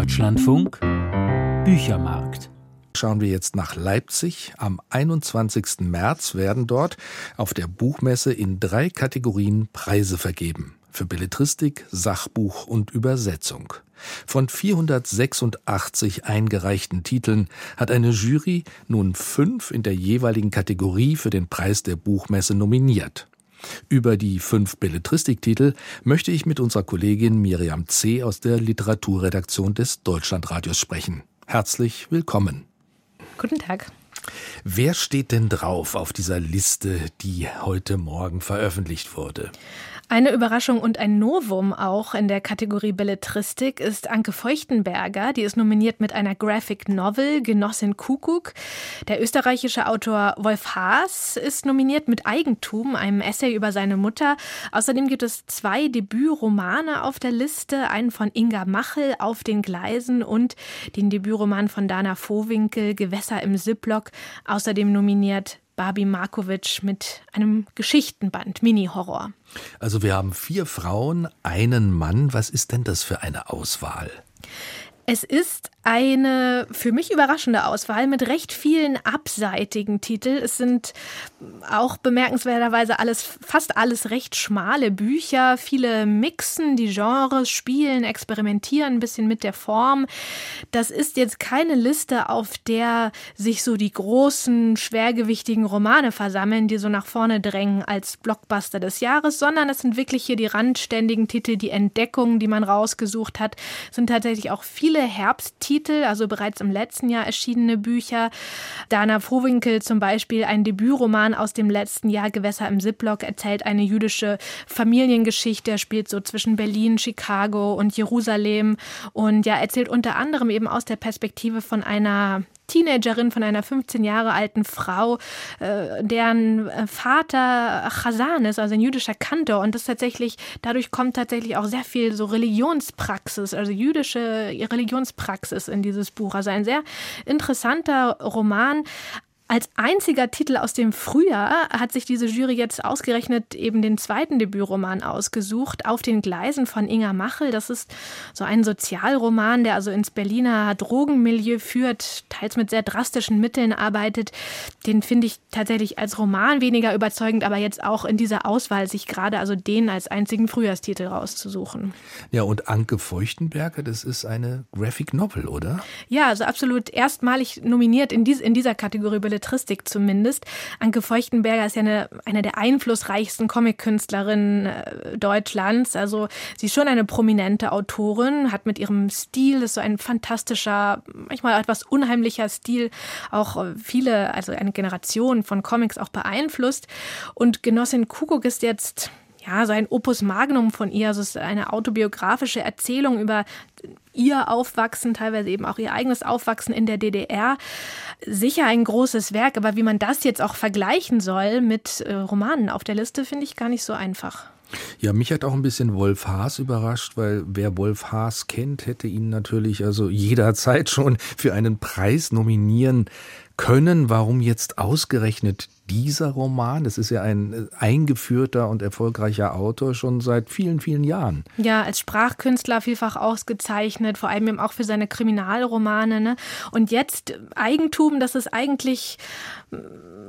Deutschlandfunk Büchermarkt. Schauen wir jetzt nach Leipzig. Am 21. März werden dort auf der Buchmesse in drei Kategorien Preise vergeben. Für Belletristik, Sachbuch und Übersetzung. Von 486 eingereichten Titeln hat eine Jury nun fünf in der jeweiligen Kategorie für den Preis der Buchmesse nominiert. Über die fünf Belletristiktitel möchte ich mit unserer Kollegin Miriam C. aus der Literaturredaktion des Deutschlandradios sprechen. Herzlich willkommen. Guten Tag. Wer steht denn drauf auf dieser Liste, die heute Morgen veröffentlicht wurde? Eine Überraschung und ein Novum auch in der Kategorie Belletristik ist Anke Feuchtenberger. Die ist nominiert mit einer Graphic Novel Genossin Kuckuck. Der österreichische Autor Wolf Haas ist nominiert mit Eigentum, einem Essay über seine Mutter. Außerdem gibt es zwei Debütromane auf der Liste, einen von Inga Machel auf den Gleisen und den Debütroman von Dana Vohwinkel Gewässer im Ziplock. Außerdem nominiert Barbie Markovic mit einem Geschichtenband, Mini-Horror. Also wir haben vier Frauen, einen Mann. Was ist denn das für eine Auswahl? Es ist eine für mich überraschende Auswahl mit recht vielen abseitigen Titeln. Es sind auch bemerkenswerterweise alles, fast alles recht schmale Bücher. Viele mixen die Genres, spielen, experimentieren ein bisschen mit der Form. Das ist jetzt keine Liste, auf der sich so die großen, schwergewichtigen Romane versammeln, die so nach vorne drängen als Blockbuster des Jahres, sondern es sind wirklich hier die randständigen Titel, die Entdeckungen, die man rausgesucht hat, sind tatsächlich auch viele Herbsttitel Titel, also bereits im letzten Jahr erschienene Bücher. Dana Vohwinkel zum Beispiel, ein Debütroman aus dem letzten Jahr, Gewässer im Ziplock, erzählt eine jüdische Familiengeschichte, spielt so zwischen Berlin, Chicago und Jerusalem und ja, erzählt unter anderem eben aus der Perspektive von einer Teenagerin von einer 15 Jahre alten Frau, äh, deren äh, Vater Chazan ist, also ein jüdischer Kantor. Und das tatsächlich, dadurch kommt tatsächlich auch sehr viel so Religionspraxis, also jüdische Religionspraxis in dieses Buch. Also ein sehr interessanter Roman, als einziger Titel aus dem Frühjahr hat sich diese Jury jetzt ausgerechnet eben den zweiten Debütroman ausgesucht, Auf den Gleisen von Inga Machel. Das ist so ein Sozialroman, der also ins Berliner Drogenmilieu führt, teils mit sehr drastischen Mitteln arbeitet. Den finde ich tatsächlich als Roman weniger überzeugend, aber jetzt auch in dieser Auswahl sich gerade also den als einzigen Frühjahrstitel rauszusuchen. Ja, und Anke Feuchtenberger, das ist eine Graphic Novel, oder? Ja, also absolut erstmalig nominiert in, dies, in dieser Kategorie Belletristik zumindest. Anke Feuchtenberger ist ja eine, eine der einflussreichsten Comic-Künstlerinnen äh, Deutschlands. Also sie ist schon eine prominente Autorin, hat mit ihrem Stil, ist so ein fantastischer, manchmal etwas unheimlicher Stil, auch äh, viele, also eine Generation von Comics auch beeinflusst. Und Genossin Kuckuck ist jetzt ja, so ein Opus Magnum von ihr. Also es ist eine autobiografische Erzählung über ihr Aufwachsen, teilweise eben auch ihr eigenes Aufwachsen in der DDR. Sicher ein großes Werk, aber wie man das jetzt auch vergleichen soll mit äh, Romanen auf der Liste, finde ich gar nicht so einfach. Ja, mich hat auch ein bisschen Wolf Haas überrascht, weil wer Wolf Haas kennt, hätte ihn natürlich also jederzeit schon für einen Preis nominieren können. Warum jetzt ausgerechnet dieser Roman? Das ist ja ein äh, eingeführter und erfolgreicher Autor schon seit vielen, vielen Jahren. Ja, als Sprachkünstler vielfach ausgezeichnet, vor allem eben auch für seine Kriminalromane. Ne? Und jetzt Eigentum, das ist eigentlich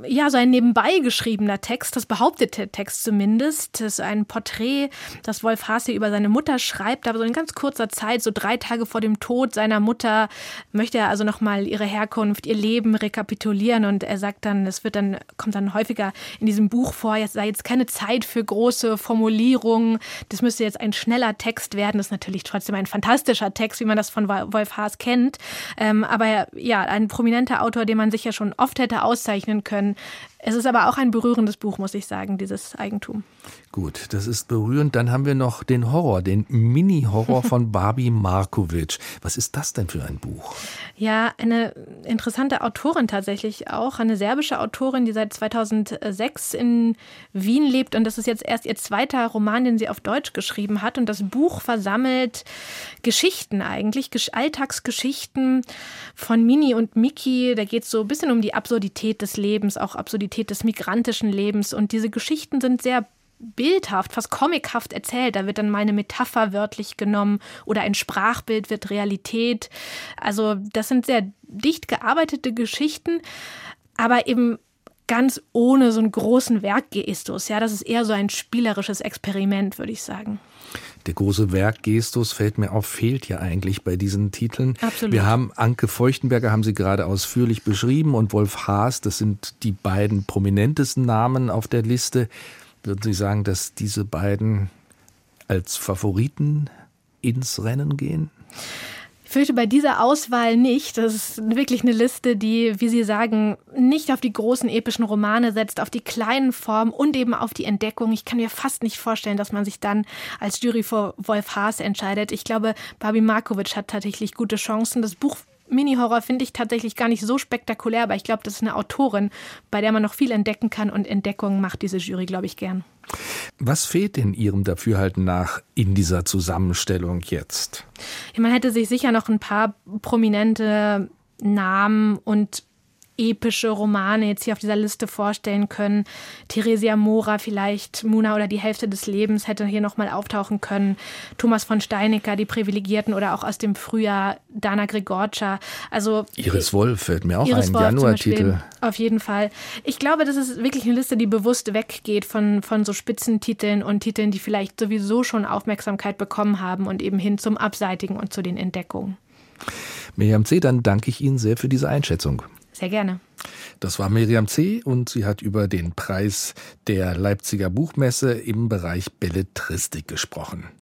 ja, so ein nebenbei geschriebener Text, das behauptet der Text zumindest. Das ist ein Porträt, das Wolf Haase über seine Mutter schreibt, aber so in ganz kurzer Zeit, so drei Tage vor dem Tod seiner Mutter, möchte er also nochmal ihre Herkunft, ihr Leben rekapitulieren und er sagt dann, es wird dann, kommt dann häufiger in diesem Buch vor, jetzt sei jetzt keine Zeit für große Formulierungen, das müsste jetzt ein schneller Text werden, das ist natürlich trotzdem ein fantastischer Text, wie man das von Wolf Haas kennt, ähm, aber ja, ein prominenter Autor, den man sich ja schon oft hätte auszeichnen können, es ist aber auch ein berührendes Buch, muss ich sagen, dieses Eigentum. Gut, das ist berührend. Dann haben wir noch den Horror, den Mini-Horror von Barbie Markovic. Was ist das denn für ein Buch? Ja, eine interessante Autorin tatsächlich auch. Eine serbische Autorin, die seit 2006 in Wien lebt. Und das ist jetzt erst ihr zweiter Roman, den sie auf Deutsch geschrieben hat. Und das Buch versammelt Geschichten eigentlich, Alltagsgeschichten von Mini und Miki. Da geht es so ein bisschen um die Absurdität des Lebens, auch Absurdität des migrantischen Lebens. Und diese Geschichten sind sehr bildhaft, fast comichaft erzählt. Da wird dann mal eine Metapher wörtlich genommen oder ein Sprachbild wird Realität. Also das sind sehr dicht gearbeitete Geschichten, aber eben ganz ohne so einen großen Werkgestus. Ja, das ist eher so ein spielerisches Experiment, würde ich sagen. Der große Werkgestus fällt mir auf, fehlt ja eigentlich bei diesen Titeln. Absolut. Wir haben Anke Feuchtenberger, haben Sie gerade ausführlich beschrieben, und Wolf Haas, das sind die beiden prominentesten Namen auf der Liste. Würden Sie sagen, dass diese beiden als Favoriten ins Rennen gehen? Ich fürchte bei dieser Auswahl nicht. Das ist wirklich eine Liste, die, wie Sie sagen, nicht auf die großen epischen Romane setzt, auf die kleinen Formen und eben auf die Entdeckung. Ich kann mir fast nicht vorstellen, dass man sich dann als Jury vor Wolf Haas entscheidet. Ich glaube, Babi Markovic hat tatsächlich gute Chancen. Das Buch Mini-Horror finde ich tatsächlich gar nicht so spektakulär, aber ich glaube, das ist eine Autorin, bei der man noch viel entdecken kann und Entdeckungen macht diese Jury, glaube ich, gern. Was fehlt in Ihrem Dafürhalten nach in dieser Zusammenstellung jetzt? Man hätte sich sicher noch ein paar prominente Namen und epische Romane jetzt hier auf dieser Liste vorstellen können. Theresia Mora vielleicht, Muna oder die Hälfte des Lebens hätte hier nochmal auftauchen können. Thomas von Steinecker, die Privilegierten oder auch aus dem Frühjahr Dana Gregorcia. Also Iris Wolf fällt mir auch Iris ein, Januartitel. Auf jeden Fall. Ich glaube, das ist wirklich eine Liste, die bewusst weggeht von, von so Spitzentiteln und Titeln, die vielleicht sowieso schon Aufmerksamkeit bekommen haben und eben hin zum Abseitigen und zu den Entdeckungen. Miriam C., dann danke ich Ihnen sehr für diese Einschätzung. Sehr gerne. Das war Miriam C. und sie hat über den Preis der Leipziger Buchmesse im Bereich Belletristik gesprochen.